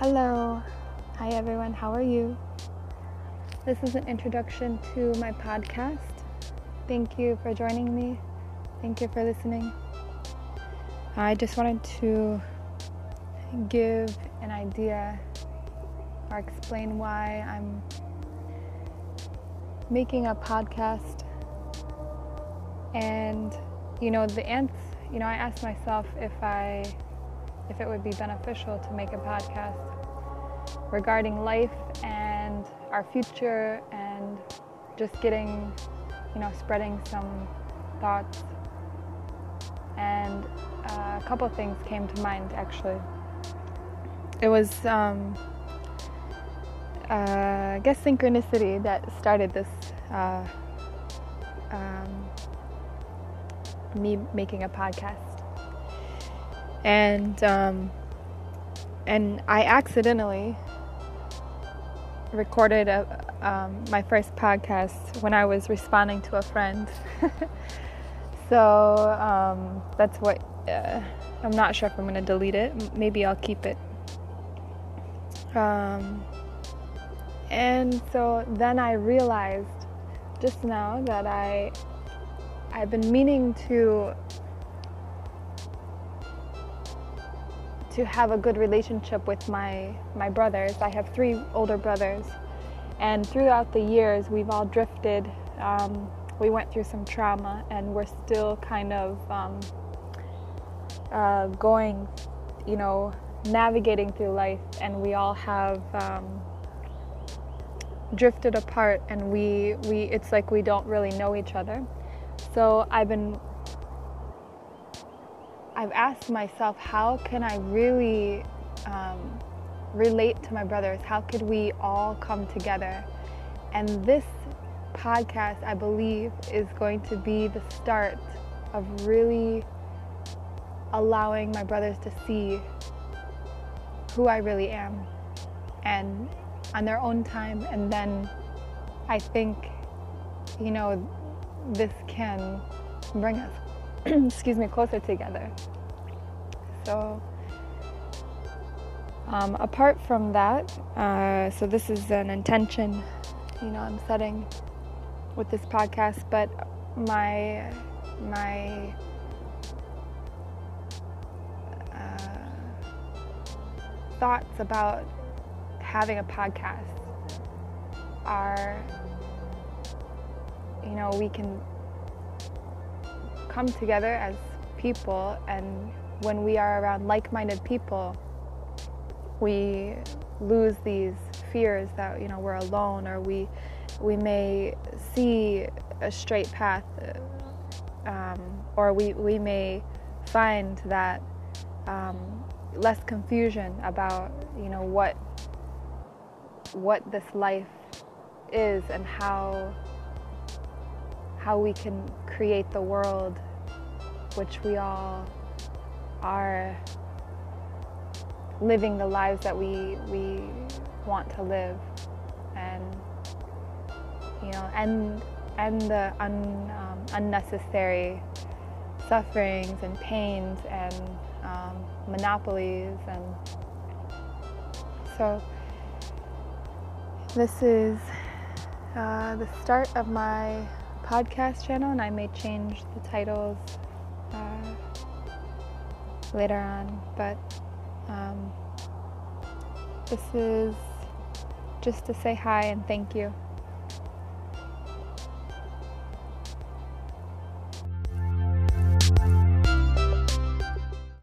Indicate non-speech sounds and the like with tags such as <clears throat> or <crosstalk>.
Hello. Hi, everyone. How are you? This is an introduction to my podcast. Thank you for joining me. Thank you for listening. I just wanted to give an idea or explain why I'm making a podcast. And, you know, the ants, you know, I asked myself if I if it would be beneficial to make a podcast regarding life and our future and just getting, you know, spreading some thoughts. And uh, a couple things came to mind actually. It was, um, uh, I guess, synchronicity that started this. Uh, um, me making a podcast and um, and I accidentally recorded a, um, my first podcast when I was responding to a friend. <laughs> so um, that's what uh, I'm not sure if I'm gonna delete it. Maybe I'll keep it. Um, and so then I realized just now that I I've been meaning to to have a good relationship with my my brothers. I have three older brothers, and throughout the years, we've all drifted. Um, we went through some trauma, and we're still kind of um, uh, going, you know, navigating through life, and we all have. Um, drifted apart and we we it's like we don't really know each other so i've been I've asked myself, how can I really um, relate to my brothers? How could we all come together? And this podcast, I believe, is going to be the start of really allowing my brothers to see who I really am and on their own time. And then I think, you know, this can bring us <clears throat> excuse me, closer together. So, um, apart from that, uh, so this is an intention, you know, I'm setting with this podcast, but my my uh, thoughts about having a podcast are, you know, we can come together as people and when we are around like-minded people we lose these fears that you know we're alone or we we may see a straight path um, or we we may find that um, less confusion about you know what what this life is and how how we can create the world which we all are living the lives that we we want to live. And you know and and the un, um, unnecessary sufferings and pains and um, monopolies and so this is uh, the start of my podcast channel, and I may change the titles uh, later on. But um, this is just to say hi and thank you.